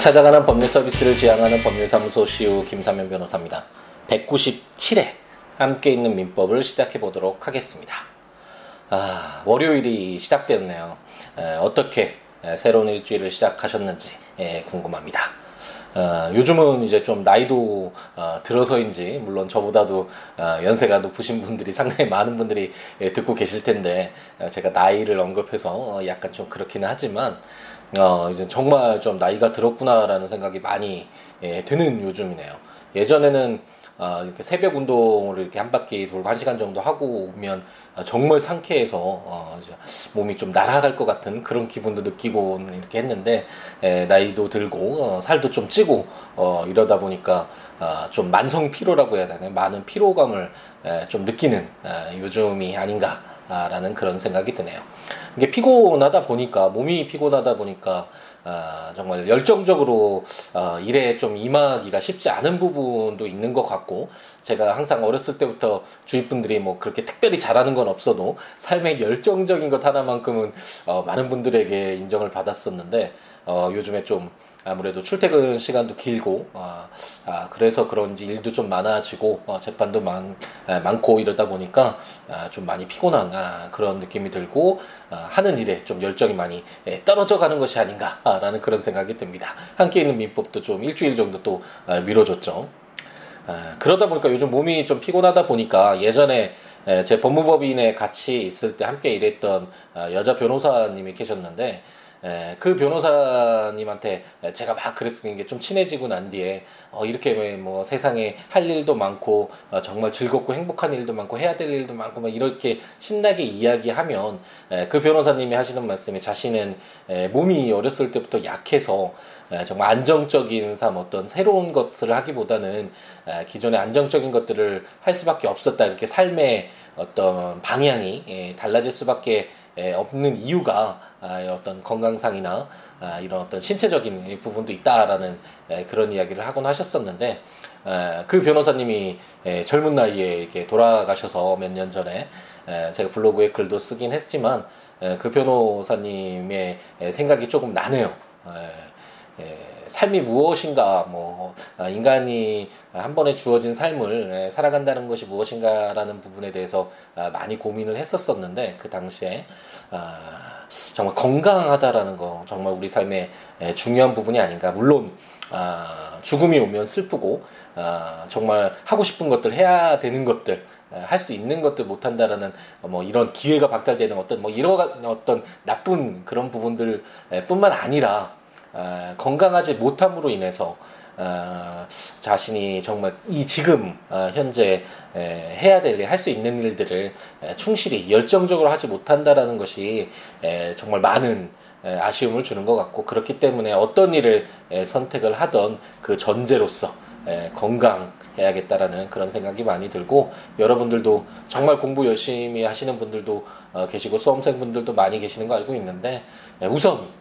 찾아가는 법률 서비스를 지향하는 법률사무소 시우 김사면 변호사입니다. 197회 함께 있는 민법을 시작해 보도록 하겠습니다. 아, 월요일이 시작되었네요. 에, 어떻게 에, 새로운 일주일을 시작하셨는지 에, 궁금합니다. 어, 요즘은 이제 좀 나이도 어, 들어서인지 물론 저보다도 어, 연세가 높으신 분들이 상당히 많은 분들이 예, 듣고 계실 텐데 어, 제가 나이를 언급해서 어, 약간 좀 그렇기는 하지만 어, 이제 정말 좀 나이가 들었구나라는 생각이 많이 예, 드는 요즘이네요. 예전에는 어, 이렇게 새벽 운동을 이렇게 한 바퀴 돌고 한 시간 정도 하고 오면 어, 정말 상쾌해서 어, 몸이 좀 날아갈 것 같은 그런 기분도 느끼고 이렇게 했는데 에, 나이도 들고 어, 살도 좀 찌고 어, 이러다 보니까 어, 좀 만성 피로라고 해야 되나요? 많은 피로감을 에, 좀 느끼는 에, 요즘이 아닌가 라는 그런 생각이 드네요. 이게 피곤하다 보니까 몸이 피곤하다 보니까 아, 정말 열정적으로 어, 일에 좀 임하기가 쉽지 않은 부분도 있는 것 같고 제가 항상 어렸을 때부터 주위 분들이 뭐 그렇게 특별히 잘하는 건 없어도 삶의 열정적인 것 하나만큼은 어, 많은 분들에게 인정을 받았었는데 어, 요즘에 좀 아무래도 출퇴근 시간도 길고 아, 아 그래서 그런지 일도 좀 많아지고 어, 재판도 많, 아, 많고 이러다 보니까 아, 좀 많이 피곤한 아, 그런 느낌이 들고 아, 하는 일에 좀 열정이 많이 예, 떨어져 가는 것이 아닌가라는 그런 생각이 듭니다. 함께 있는 민법도 좀 일주일 정도 또 아, 미뤄줬죠. 아, 그러다 보니까 요즘 몸이 좀 피곤하다 보니까 예전에 예, 제 법무법인에 같이 있을 때 함께 일했던 아, 여자 변호사님이 계셨는데 에, 그 변호사님한테 제가 막 그랬으니 게좀 친해지고 난 뒤에 어, 이렇게 뭐 세상에 할 일도 많고 어, 정말 즐겁고 행복한 일도 많고 해야 될 일도 많고 막 이렇게 신나게 이야기하면 에, 그 변호사님이 하시는 말씀이 자신은 에, 몸이 어렸을 때부터 약해서 에, 정말 안정적인 삶 어떤 새로운 것을 하기보다는 에, 기존의 안정적인 것들을 할 수밖에 없었다. 이렇게 삶의 어떤 방향이 에, 달라질 수밖에 에, 없는 이유가 아, 어떤 건강상이나 아, 이런 어떤 신체적인 부분도 있다라는 그런 이야기를 하곤 하셨었는데 그 변호사님이 젊은 나이에 이렇게 돌아가셔서 몇 년 전에 제가 블로그에 글도 쓰긴 했지만 그 변호사님의 생각이 조금 나네요. 삶이 무엇인가, 뭐, 아, 인간이 한 번에 주어진 삶을 살아간다는 것이 무엇인가라는 부분에 대해서 많이 고민을 했었었는데, 그 당시에, 정말 건강하다라는 거 정말 우리 삶의 중요한 부분이 아닌가. 물론 아, 죽음이 오면 슬프고 아, 정말 하고 싶은 것들 해야 되는 것들 할수 있는 것들 못한다라는 뭐 이런 기회가 박탈되는 어떤 뭐 이런 어떤 나쁜 그런 부분들 뿐만 아니라 아, 건강하지 못함으로 인해서 어, 자신이 정말 이 지금 어, 현재 에, 해야 될 일, 할 수 있는 일들을 에, 충실히 열정적으로 하지 못한다라는 것이 에, 정말 많은 에, 아쉬움을 주는 것 같고 그렇기 때문에 어떤 일을 에, 선택을 하던 그 전제로서 에, 건강해야겠다라는 그런 생각이 많이 들고 여러분들도 정말 공부 열심히 하시는 분들도 어, 계시고 수험생 분들도 많이 계시는 거 알고 있는데 에, 우선 아,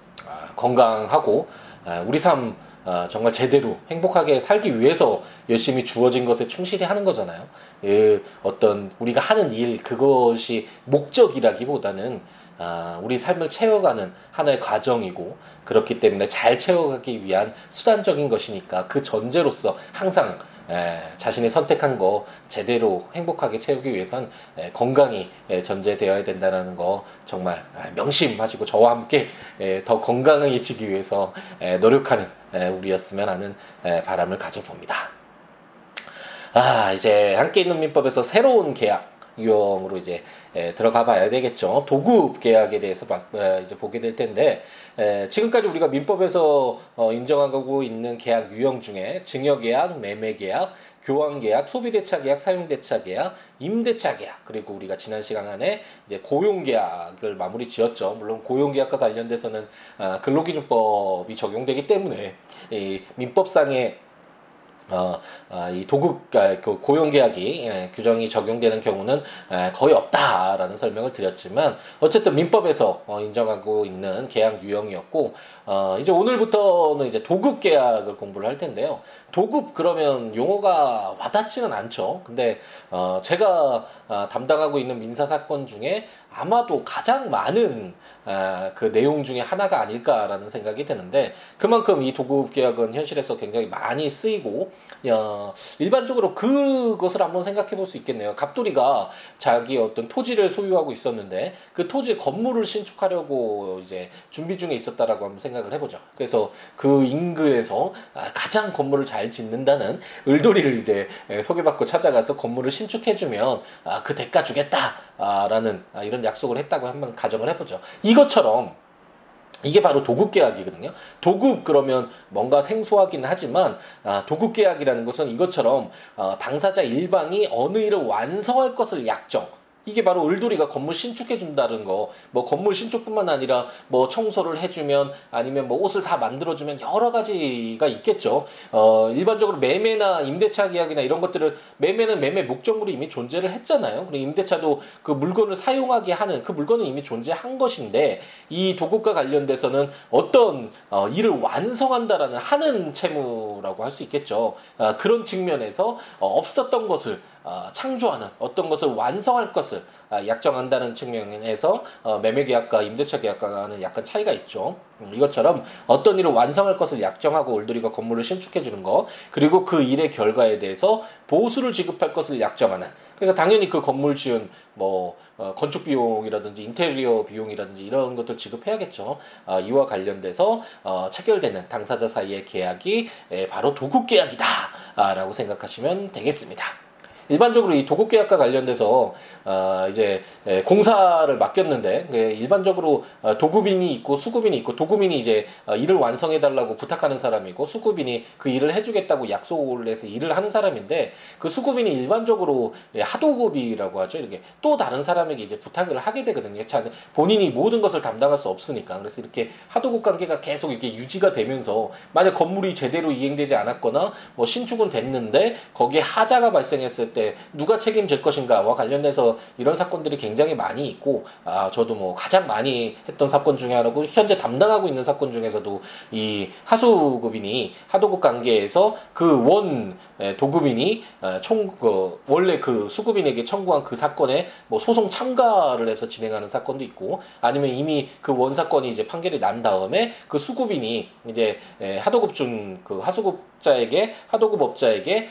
건강하고 아, 우리 삶 어, 정말 제대로 행복하게 살기 위해서 열심히 주어진 것에 충실히 하는 거잖아요. 예, 어떤 우리가 하는 일 그것이 목적이라기보다는 아, 우리 삶을 채워가는 하나의 과정이고 그렇기 때문에 잘 채워가기 위한 수단적인 것이니까 그 전제로서 항상 에, 자신이 선택한 거 제대로 행복하게 채우기 위해선 에, 건강이 에, 전제되어야 된다는 거 정말 명심하시고 저와 함께 에, 더 건강해지기 위해서 에, 노력하는 에, 우리였으면 하는 에, 바람을 가져봅니다. 아 이제 함께 있는 민법에서 새로운 계약 유형으로 이제 에, 들어가 봐야 되겠죠. 도급 계약에 대해서 바, 에, 이제 보게 될 텐데 에, 지금까지 우리가 민법에서 어, 인정하고 있는 계약 유형 중에 증여 계약, 매매 계약, 교환 계약, 소비 대차 계약, 사용 대차 계약, 임대 차 계약 그리고 우리가 지난 시간에 이제 고용 계약을 마무리 지었죠. 물론 고용 계약과 관련돼서는 아, 근로기준법이 적용되기 때문에 이 민법상의 어, 어, 이 도급 아, 그 고용계약이 예, 규정이 적용되는 경우는 에, 거의 없다라는 설명을 드렸지만 어쨌든 민법에서 어, 인정하고 있는 계약 유형이었고 어, 이제 오늘부터는 이제 도급 계약을 공부를 할 텐데요. 도급 그러면 용어가 와닿지는 않죠. 근데 어 제가 어 담당하고 있는 민사 사건 중에 아마도 가장 많은 어 그 내용 중에 하나가 아닐까라는 생각이 드는데 그만큼 이 도급 계약은 현실에서 굉장히 많이 쓰이고 어 일반적으로 그것을 한번 생각해 볼 수 있겠네요. 갑돌이가 자기 어떤 토지를 소유하고 있었는데 그 토지 건물을 신축하려고 이제 준비 중에 있었다라고 한번 생각을 해보죠. 그래서 그 인근에서 아, 가장 건물을 잘잘 짓는다는 을돌이를 이제 소개받고 찾아가서 건물을 신축해주면 아, 그 대가 주겠다라는 아, 이런 약속을 했다고 한번 가정을 해보죠. 이것처럼 이게 바로 도급 계약이거든요. 도급 그러면 뭔가 생소하긴 하지만 아, 도급 계약이라는 것은 이것처럼 어, 당사자 일방이 어느 일을 완성할 것을 약정 이게 바로 을돌이가 건물 신축해 준다는 거. 뭐 건물 신축뿐만 아니라 뭐 청소를 해주면 아니면 뭐 옷을 다 만들어주면 여러 가지가 있겠죠. 어 일반적으로 매매나 임대차 계약이나 이런 것들은 매매는 매매 목적물이 이미 존재를 했잖아요. 그리고 임대차도 그 물건을 사용하게 하는 그 물건은 이미 존재한 것인데 이 도급과 관련돼서는 어떤 어, 일을 완성한다라는 하는 채무라고 할 수 있겠죠. 어, 그런 측면에서 어, 없었던 것을 어, 창조하는 어떤 것을 완성할 것을 아, 약정한다는 측면에서 어, 매매 계약과 임대차 계약과는 약간 차이가 있죠. 음, 이것처럼 어떤 일을 완성할 것을 약정하고 올드리가 건물을 신축해 주는 거 그리고 그 일의 결과에 대해서 보수를 지급할 것을 약정하는 그래서 당연히 그 건물 지은 뭐 어, 건축 비용이라든지 인테리어 비용이라든지 이런 것들 지급해야겠죠. 어, 이와 관련돼서 어, 체결되는 당사자 사이의 계약이 에, 바로 도급 계약이다라고 생각하시면 되겠습니다. 일반적으로 이 도급 계약과 관련돼서 어 이제 공사를 맡겼는데 일반적으로 어, 도급인이 있고 수급인이 있고 도급인이 이제 어, 일을 완성해 달라고 부탁하는 사람이고 수급인이 그 일을 해주겠다고 약속을 해서 일을 하는 사람인데 그 수급인이 일반적으로 하도급이라고 하죠 이렇게 또 다른 사람에게 이제 부탁을 하게 되거든요. 참 본인이 모든 것을 담당할 수 없으니까 그래서 이렇게 하도급 관계가 계속 이렇게 유지가 되면서 만약 건물이 제대로 이행되지 않았거나 뭐 신축은 됐는데 거기에 하자가 발생했을 때때 누가 책임질 것인가와 관련돼서 이런 사건들이 굉장히 많이 있고 아 저도 뭐 가장 많이 했던 사건 중에 하나고 현재 담당하고 있는 사건 중에서도 이 하수급인이 하도급 관계에서 그 원 도급인이 총 그 원래 그 수급인에게 청구한 그 사건에 뭐 소송 참가를 해서 진행하는 사건도 있고 아니면 이미 그 원 사건이 이제 판결이 난 다음에 그 수급인이 이제 하도급 준 그 하수급 자에게 하도급 업자에게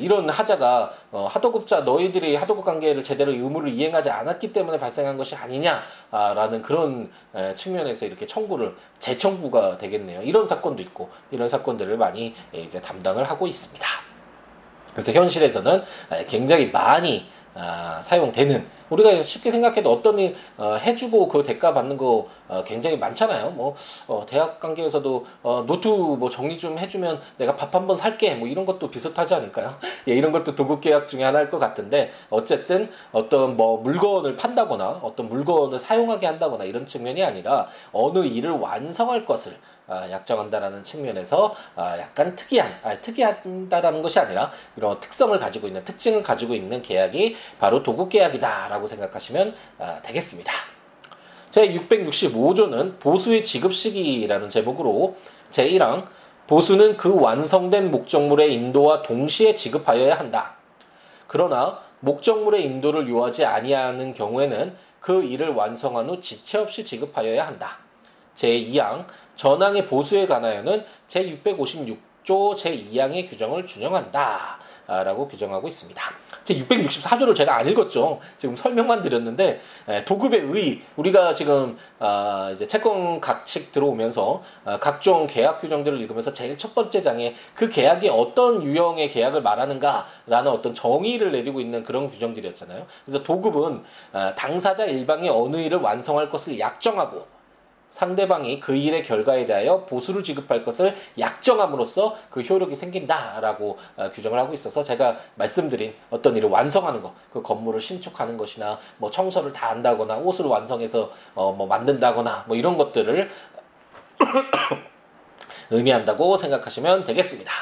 이런 하자가 어, 하도급자 너희들이 하도급 관계를 제대로 의무를 이행하지 않았기 때문에 발생한 것이 아니냐라는 그런 에, 측면에서 이렇게 청구를 재청구가 되겠네요. 이런 사건도 있고 이런 사건들을 많이 이제 담당을 하고 있습니다. 그래서 현실에서는 굉장히 많이 아, 사용되는 우리가 쉽게 생각해도 어떤 일 어, 해주고 그 대가 받는 거 어, 굉장히 많잖아요. 뭐 어, 대학 관계에서도 어, 노트 뭐 정리 좀 해주면 내가 밥 한 번 살게 뭐 이런 것도 비슷하지 않을까요? 예, 이런 것도 도급 계약 중에 하나일 것 같은데 어쨌든 어떤 뭐 물건을 판다거나 어떤 물건을 사용하게 한다거나 이런 측면이 아니라 어느 일을 완성할 것을 아, 약정한다라는 측면에서 아, 약간 특이한, 아, 특이하다라는 것이 아니라 이런 특성을 가지고 있는 특징을 가지고 있는 계약이 바로 도급 계약이다라고 생각하시면 아, 되겠습니다. 제 665조는 보수의 지급 시기라는 제목으로 제1항 보수는 그 완성된 목적물의 인도와 동시에 지급하여야 한다. 그러나 목적물의 인도를 요하지 아니하는 경우에는 그 일을 완성한 후 지체 없이 지급하여야 한다. 제2항 전항의 보수에 관하여는 제656조 제2항의 규정을 준용한다. 라고 규정하고 있습니다. 제 664조를 제가 안 읽었죠. 지금 설명만 드렸는데 도급의 의 우리가 지금 아, 이제 채권 각칙 들어오면서 아, 각종 계약 규정들을 읽으면서 제일 첫 번째 장에 그 계약이 어떤 유형의 계약을 말하는가라는 어떤 정의를 내리고 있는 그런 규정들이었잖아요. 그래서 도급은 아, 당사자 어느 일을 완성할 것을 약정하고 상대방이 그 일의 결과에 대하여 보수를 지급할 것을 약정함으로써 그 효력이 생긴다라고 어, 규정을 하고 있어서 제가 말씀드린 어떤 일을 완성하는 것, 그 건물을 신축하는 것이나 뭐 청소를 다 한다거나 옷을 완성해서 어, 뭐 만든다거나 뭐 이런 것들을 의미한다고 생각하시면 되겠습니다.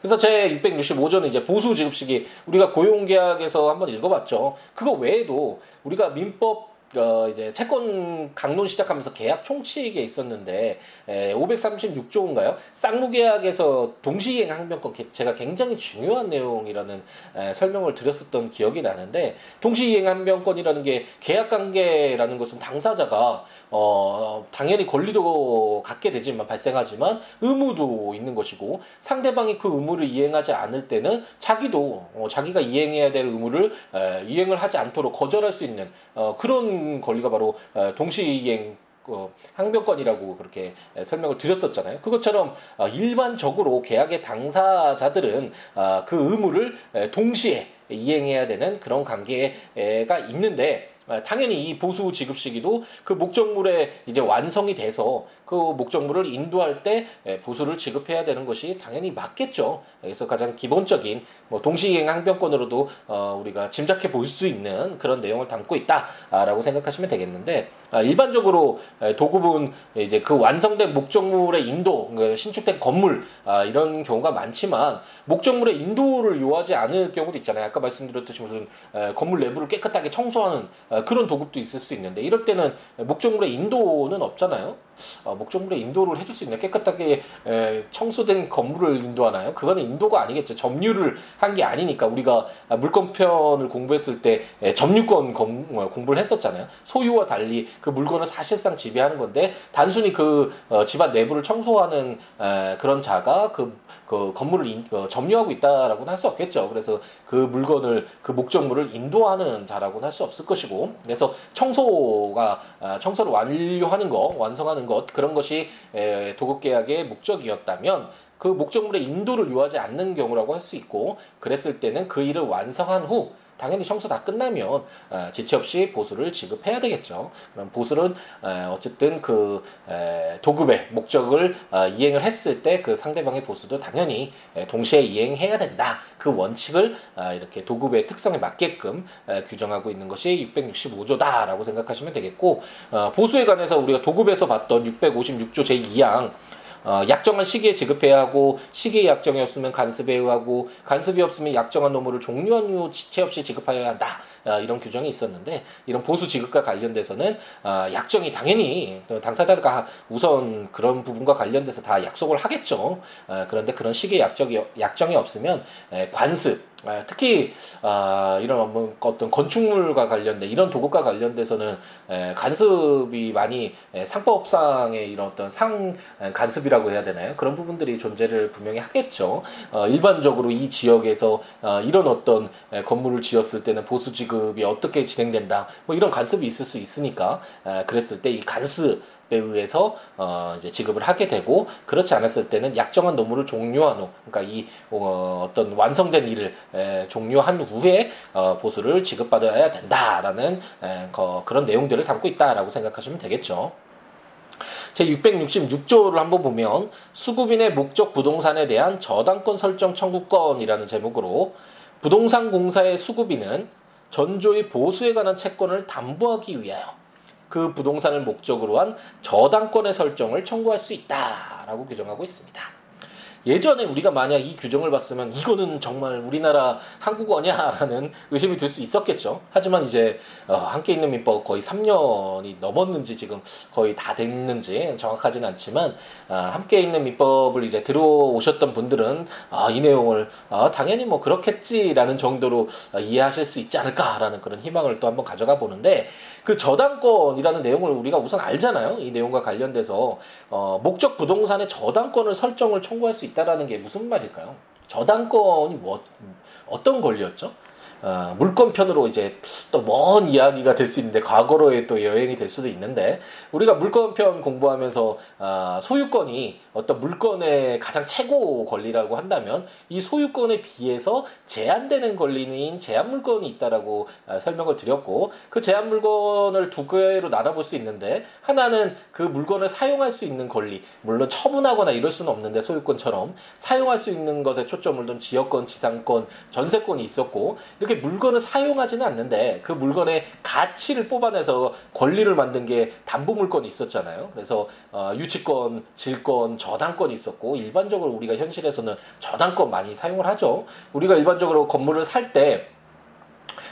그래서 제 665조는 이제 보수 지급 시기 우리가 고용계약에서 한번 읽어봤죠. 그거 외에도 우리가 민법 어, 이제 채권 강론 시작하면서 계약 총칙에 있었는데 에, 536조인가요? 쌍무 계약에서 동시이행 항변권 제가 굉장히 중요한 내용이라는 에, 설명을 드렸었던 기억이 나는데 동시이행 항변권이라는 게 계약 관계라는 것은 당사자가 어, 당연히 권리도 갖게 되지만 발생하지만 의무도 있는 것이고 상대방이 그 의무를 이행하지 않을 때는 자기도 어, 자기가 이행해야 될 의무를 에, 이행을 하지 않도록 거절할 수 있는 어, 그런 권리가 바로 에, 동시이행 어, 항변권이라고 그렇게 설명을 드렸었잖아요. 그것처럼 어, 일반적으로 계약의 당사자들은 어, 그 의무를 동시에 이행해야 되는 그런 관계가 있는데 아, 당연히 이 보수 지급 시기도 그 목적물에 이제 완성이 돼서 그 목적물을 인도할 때 보수를 지급해야 되는 것이 당연히 맞겠죠. 그래서 가장 기본적인 뭐 동시이행 항변권으로도 어 우리가 짐작해 볼 수 있는 그런 내용을 담고 있다라고 생각하시면 되겠는데 아 일반적으로 도급은 이제 그 완성된 목적물의 인도 그 신축된 건물 아 이런 경우가 많지만 목적물의 인도를 요하지 않을 경우도 있잖아요. 아까 말씀드렸듯이 무슨 건물 내부를 깨끗하게 청소하는 어, 그런 도급도 있을 수 있는데 이럴 때는 목적물의 인도는 없잖아요. 어, 목적물의 인도를 해줄 수 있는 깨끗하게 청소된 건물을 인도하나요? 그거는 인도가 아니겠죠. 점유를 한 게 아니니까 우리가 물건편을 공부했을 때 점유권 어, 공부를 했었잖아요. 소유와 달리 그 물건을 사실상 지배하는 건데 단순히 그 집안 내부를 청소하는 그런 자가 그, 그 건물을 점유하고 있다라고는 할 수 없겠죠. 그래서 그 물건을 그 목적물을 인도하는 자라고는 할 수 없을 것이고 그래서 청소가 아, 청소를 완료하는 거, 완성하는 것 그런 것이 도급 계약의 목적이었다면 그 목적물의 인도를 요하지 않는 경우라고 할 수 있고 그랬을 때는 그 일을 완성한 후 당연히 청소 다 끝나면 어, 지체 없이 보수를 지급해야 되겠죠. 그럼 보수는 어, 어쨌든 그 에, 도급의 목적을 어, 이행을 했을 때 그 상대방의 보수도 당연히 에, 동시에 이행해야 된다. 그 원칙을 어, 이렇게 도급의 특성에 맞게끔 에, 규정하고 있는 것이 665조다라고 생각하시면 되겠고 어, 보수에 관해서 우리가 도급에서 봤던 656조 제2항 어, 약정한 시기에 지급해야 하고 시기에 약정이 없으면 간습에 의하고 간습이 없으면 약정한 노무를 종료한 이후 지체 없이 지급하여야 한다. 어, 이런 규정이 있었는데 이런 보수 지급과 관련돼서는 어, 약정이 당연히 당사자가 우선 그런 부분과 관련돼서 다 약속을 하겠죠. 어, 그런데 그런 시기에 약정이 약정이 없으면 에, 관습 아, 특히 아, 이런 뭐 어떤 건축물과 관련된 이런 도구과 관련돼서는 에, 간섭이 많이 에, 상법상의 이런 어떤 상 간섭이라고 해야 되나요? 그런 부분들이 존재를 분명히 하겠죠. 어, 일반적으로 이 지역에서 어, 이런 어떤 에, 건물을 지었을 때는 보수 지급이 어떻게 진행된다, 뭐 이런 간섭이 있을 수 있으니까 에, 그랬을 때 이 간섭 에 의해서 어 이제 지급을 하게 되고 그렇지 않았을 때는 약정한 노무를 종료한 후 그러니까 이 어, 어떤 완성된 일을 에, 종료한 후에 어, 보수를 지급받아야 된다라는 에, 거, 그런 내용들을 담고 있다라고 생각하시면 되겠죠. 제 666조를 한번 보면 수급인의 목적 부동산에 대한 저당권 설정 청구권이라는 제목으로 부동산 공사의 수급인은 전조의 보수에 관한 채권을 담보하기 위하여 그 부동산을 목적으로 한 저당권의 설정을 청구할 수 있다라고 규정하고 있습니다. 예전에 우리가 만약 이 규정을 봤으면 이거는 정말 우리나라 한국어냐라는 의심이 들 수 있었겠죠. 하지만 이제 어, 함께 있는 민법 거의 3년이 넘었는지 지금 거의 다 됐는지 정확하진 않지만 어, 함께 있는 민법을 이제 들어오셨던 분들은 어, 이 내용을 어, 당연히 뭐 그렇겠지라는 정도로 어, 이해하실 수 있지 않을까라는 그런 희망을 또 한번 가져가 보는데 그 저당권이라는 내용을 우리가 우선 알잖아요. 이 내용과 관련돼서 어, 목적 부동산의 저당권을 설정을 청구할 수 있다라는 게 무슨 말일까요? 저당권이 뭐 어떤 권리였죠? 어, 물건편으로 이제 또 먼 이야기가 될 수 있는데 과거로의 또 여행이 될 수도 있는데 우리가 물건편 공부하면서 어, 소유권이 어떤 물건의 가장 최고 권리라고 한다면 이 소유권에 비해서 제한되는 권리인 제한 물건이 있다라고 어, 설명을 드렸고 그 제한 물건을 두 개로 나눠볼 수 있는데 하나는 그 물건을 사용할 수 있는 권리 물론 처분하거나 이럴 수는 없는데 소유권처럼 사용할 수 있는 것에 초점을 둔 지역권, 지상권, 전세권이 있었고 이렇게 물건을 사용하지는 않는데 그 물건의 가치를 뽑아내서 권리를 만든 게 담보 물건이 있었잖아요. 그래서 어, 유치권, 질권, 저당권이 있었고 일반적으로 우리가 현실에서는 저당권 많이 사용을 하죠. 우리가 일반적으로 건물을 살때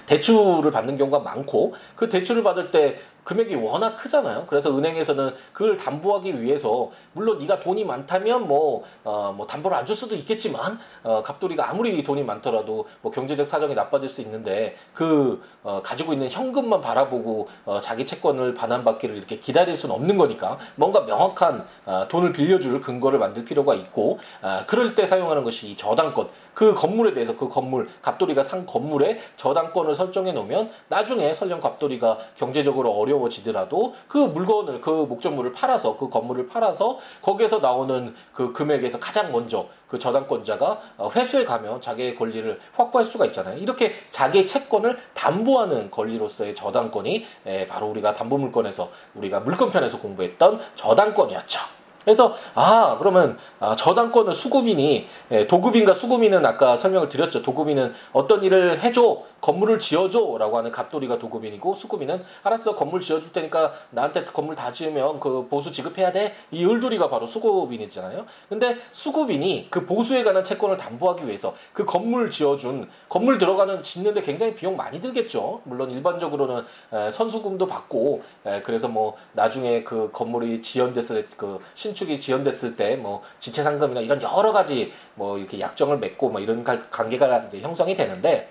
대출을 받는 경우가 많고 그 대출을 받을 때 금액이 워낙 크잖아요. 그래서 은행에서는 그걸 담보하기 위해서 물론 네가 돈이 많다면 뭐, 어, 뭐 담보를 안 줄 수도 있겠지만 어, 갑돌이가 아무리 돈이 많더라도 뭐 경제적 사정이 나빠질 수 있는데 그 어, 가지고 있는 현금만 바라보고 어, 자기 채권을 반환받기를 이렇게 기다릴 수는 없는 거니까 뭔가 명확한 어, 돈을 빌려줄 근거를 만들 필요가 있고 어, 그럴 때 사용하는 것이 이 저당권 그 건물에 대해서 그 건물 갑돌이가 산 건물에 저당권을 설정해 놓으면 나중에 설령 갑돌이가 경제적으로 어려 어려워지더라도 그 물건을 그 목적물을 팔아서 그 건물을 팔아서 거기에서 나오는 그 금액에서 가장 먼저 그 저당권자가 어, 회수해 가면 자기의 권리를 확보할 수가 있잖아요. 이렇게 자기의 채권을 담보하는 권리로서의 저당권이 바로 우리가 담보물권에서 우리가 물권편에서 공부했던 저당권이었죠. 그래서 아 그러면 아, 저당권은 수급인이 예, 도급인과 수급인은 아까 설명을 드렸죠. 도급인은 어떤 일을 해줘 건물을 지어줘라고 하는 갑돌이가 도급인이고 수급인은 알았어 건물 지어줄 테니까 나한테 건물 다 지으면 그 보수 지급해야 돼. 이 을돌이가 바로 수급인이잖아요. 근데 수급인이 그 보수에 관한 채권을 담보하기 위해서 그 건물 지어준 건물 들어가는 짓는데 굉장히 비용 많이 들겠죠. 물론 일반적으로는 에, 선수금도 받고 에, 그래서 뭐 나중에 그 건물이 지연됐을 그 신, 신축이 지연됐을 때 뭐 지체 상금이나 이런 여러 가지 뭐 이렇게 약정을 맺고 뭐 이런 관계가 이제 형성이 되는데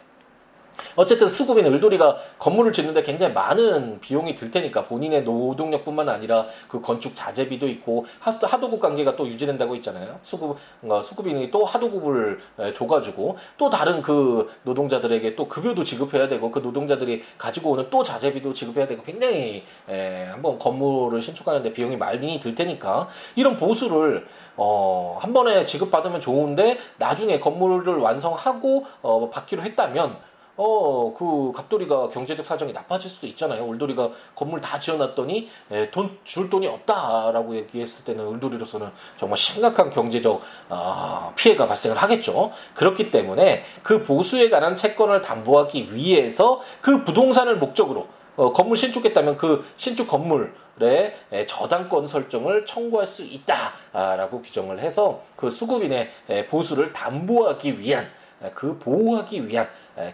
어쨌든 수급인 을돌이가 건물을 짓는데 굉장히 많은 비용이 들 테니까 본인의 노동력뿐만 아니라 그 건축 자재비도 있고 하도급 관계가 또 유지된다고 있잖아요. 수급 수급인이 또 하도급을 줘가지고 또 다른 그 노동자들에게 또 급여도 지급해야 되고 그 노동자들이 가지고 오는 또 자재비도 지급해야 되고 굉장히 에, 한번 건물을 신축하는데 비용이 많이 들 테니까 이런 보수를 어, 한 번에 지급받으면 좋은데 나중에 건물을 완성하고 어, 받기로 했다면 어, 그 갑돌이가 경제적 사정이 나빠질 수도 있잖아요. 울돌이가 건물 다 지어놨더니 에, 돈, 줄 돈이 없다라고 얘기했을 때는 울돌이로서는 정말 심각한 경제적 어, 피해가 발생을 하겠죠. 그렇기 때문에 그 보수에 관한 채권을 담보하기 위해서 그 부동산을 목적으로 어, 건물 신축했다면 그 신축 건물의 저당권 설정을 청구할 수 있다라고 규정을 해서 그 수급인의 보수를 담보하기 위한 그 보호하기 위한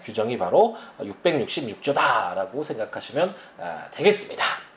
규정이 바로 666조다라고 생각하시면 아, 되겠습니다.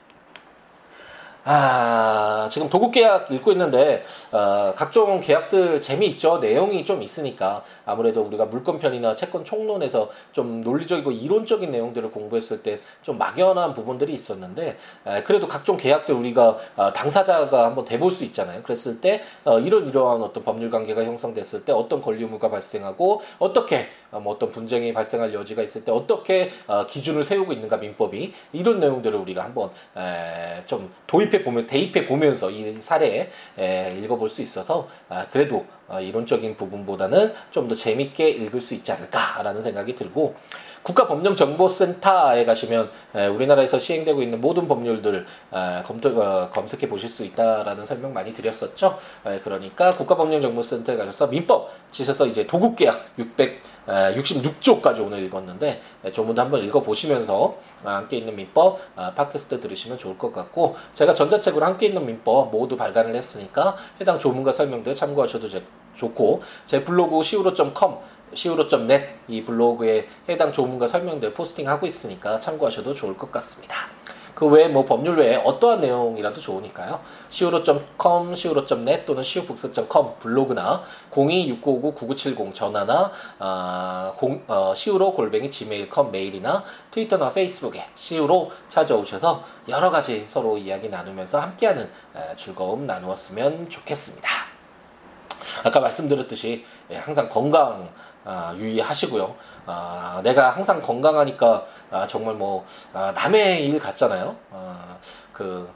아, 지금 도급 계약 읽고 있는데, 어, 각종 계약들 재미있죠? 내용이 좀 있으니까. 아무래도 우리가 물권편이나 채권 총론에서 좀 논리적이고 이론적인 내용들을 공부했을 때 좀 막연한 부분들이 있었는데, 에, 그래도 각종 계약들 우리가 어, 당사자가 한번 대볼 수 있잖아요. 그랬을 때, 어, 이런 이러한 어떤 법률 관계가 형성됐을 때 어떤 권리 의무가 발생하고, 어떻게, 어, 뭐 어떤 분쟁이 발생할 여지가 있을 때 어떻게 어, 기준을 세우고 있는가 민법이, 이런 내용들을 우리가 한번 에, 좀 도입 대입해 보면서 대입해 보면서 이 사례 에, 읽어볼 수 있어서 아, 그래도 어, 이론적인 부분보다는 좀 더 재밌게 읽을 수 있지 않을까라는 생각이 들고 국가법령정보센터에 가시면 에, 우리나라에서 시행되고 있는 모든 법률들 에, 검토 어, 검색해 보실 수 있다라는 설명 많이 드렸었죠. 에, 그러니까 국가법령정보센터에 가셔서 민법 치셔서 이제 도급계약 600 66조까지 오늘 읽었는데 조문도 한번 읽어보시면서 아, 함께 있는 민법 아, 팟캐스트 들으시면 좋을 것 같고 제가 전자책으로 함께 있는 민법 모두 발간을 했으니까 해당 조문과 설명들 참고하셔도 좋고 제 블로그 siwo.com siwo.net 이 블로그에 해당 조문과 설명들 포스팅하고 있으니까 참고하셔도 좋을 것 같습니다. 그 외에 뭐 법률 외에 어떠한 내용이라도 좋으니까요. siwo.com, siwo.net 또는 siwo북스.com 블로그나 026959-9970 전화나 아, 공, 어, siwo 골뱅이 gmail.com 메일이나 트위터나 페이스북에 siwo로 찾아오셔서 여러 가지 서로 이야기 나누면서 함께하는 즐거움 나누었으면 좋겠습니다. 아까 말씀드렸듯이 예, 항상 건강 아, 유의하시고요. 아, 내가 항상 건강하니까 아, 정말 뭐 아, 남의 일 같잖아요. 아, 그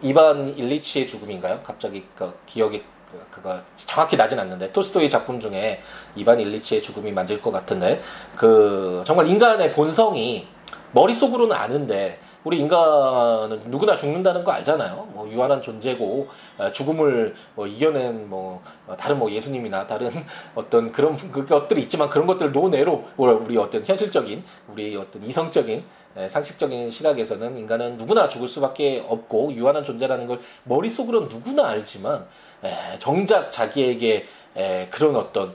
이반 일리치의 죽음인가요? 갑자기 그 기억이 그거 정확히 나진 않는데 토스토이 작품 중에 이반 일리치의 죽음이 맞을 것 같은데 그 정말 인간의 본성이 머릿속으로는 아는데 우리 인간은 누구나 죽는다는 거 알잖아요. 뭐 유한한 존재고 어, 죽음을 뭐 이겨낸 뭐 어, 다른 뭐 예수님이나 다른 어떤 그런 그 것들이 있지만 그런 것들을 논외로 우리 어떤 현실적인 우리 어떤 이성적인 상식적인 시각에서는 인간은 누구나 죽을 수밖에 없고 유한한 존재라는 걸 머릿속으로 누구나 알지만 정작 자기에게 그런 어떤 에,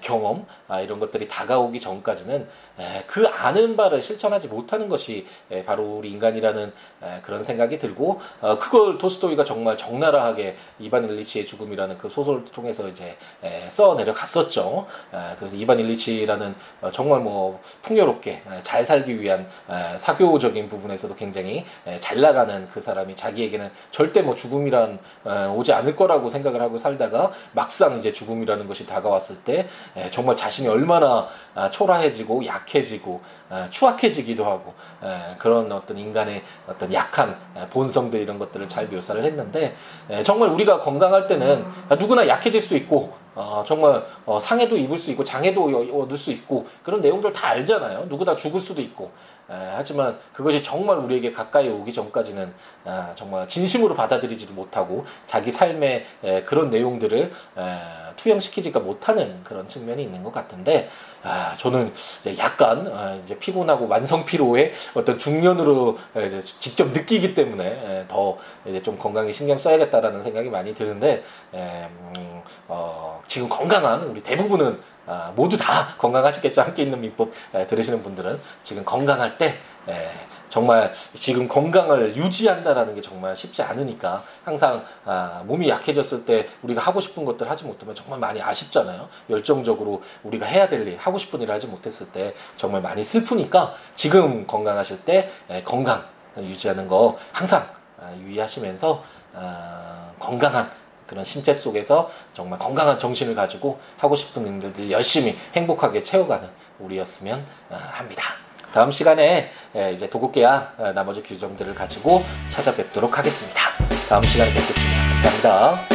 경험 아, 이런 것들이 다가오기 전까지는 에, 그 아는 바를 실천하지 못하는 것이 에, 바로 우리 인간이라는 에, 그런 생각이 들고 어, 그걸 토스토이가 정말 적나라하게 이반 일리치의 죽음이라는 그 소설을 통해서 이제 에, 써 내려갔었죠. 에, 그래서 이반 일리치라는 어, 정말 뭐 풍요롭게 에, 잘 살기 위한 에, 사교적인 부분에서도 굉장히 에, 잘 나가는 그 사람이 자기에게는 절대 뭐 죽음이란 에, 오지 않을 거라고 생각을 하고 살다가 막상 이제 죽음이라는 것이 다가왔을 때 에, 정말 자신이 얼마나 아, 초라해지고 약해지고 에, 추악해지기도 하고 에, 그런 어떤 인간의 어떤 약한 에, 본성들 이런 것들을 잘 묘사를 했는데 에, 정말 우리가 건강할 때는 누구나 약해질 수 있고 어, 정말 어, 상해도 입을 수 있고 장애도 여- 얻을 수 있고 그런 내용들 다 알잖아요. 누구나 죽을 수도 있고 에, 하지만 그것이 정말 우리에게 가까이 오기 전까지는 아, 정말 진심으로 받아들이지도 못하고 자기 삶의 에, 그런 내용들을 에, 투영시키지가 못하는 그런 측면이 있는 것 같은데 아, 저는 이제 약간 아, 이제 피곤하고 만성 피로의 어떤 중년으로 에, 이제 직접 느끼기 때문에 에, 더 이제 좀 건강에 신경 써야겠다라는 생각이 많이 드는데 에, 음, 어, 지금 건강한 우리 대부분은 아, 모두 다 건강하시겠죠. 함께 있는 민법 에, 들으시는 분들은 지금 건강할 때 에, 정말 지금 건강을 유지한다라는 게 정말 쉽지 않으니까 항상 아, 몸이 약해졌을 때 우리가 하고 싶은 것들 하지 못하면 정말 많이 아쉽잖아요. 열정적으로 우리가 해야 될 일, 하고 싶은 일을 하지 못했을 때 정말 많이 슬프니까 지금 건강하실 때 에, 건강 유지하는 거 항상 아, 유의하시면서 아, 건강한 그런 신체 속에서 정말 건강한 정신을 가지고 하고 싶은 일들 열심히 행복하게 채워가는 우리였으면 아, 합니다. 다음 시간에 에, 이제 도급계약 어, 나머지 규정들을 가지고 찾아뵙도록 하겠습니다. 다음 시간에 뵙겠습니다. 감사합니다.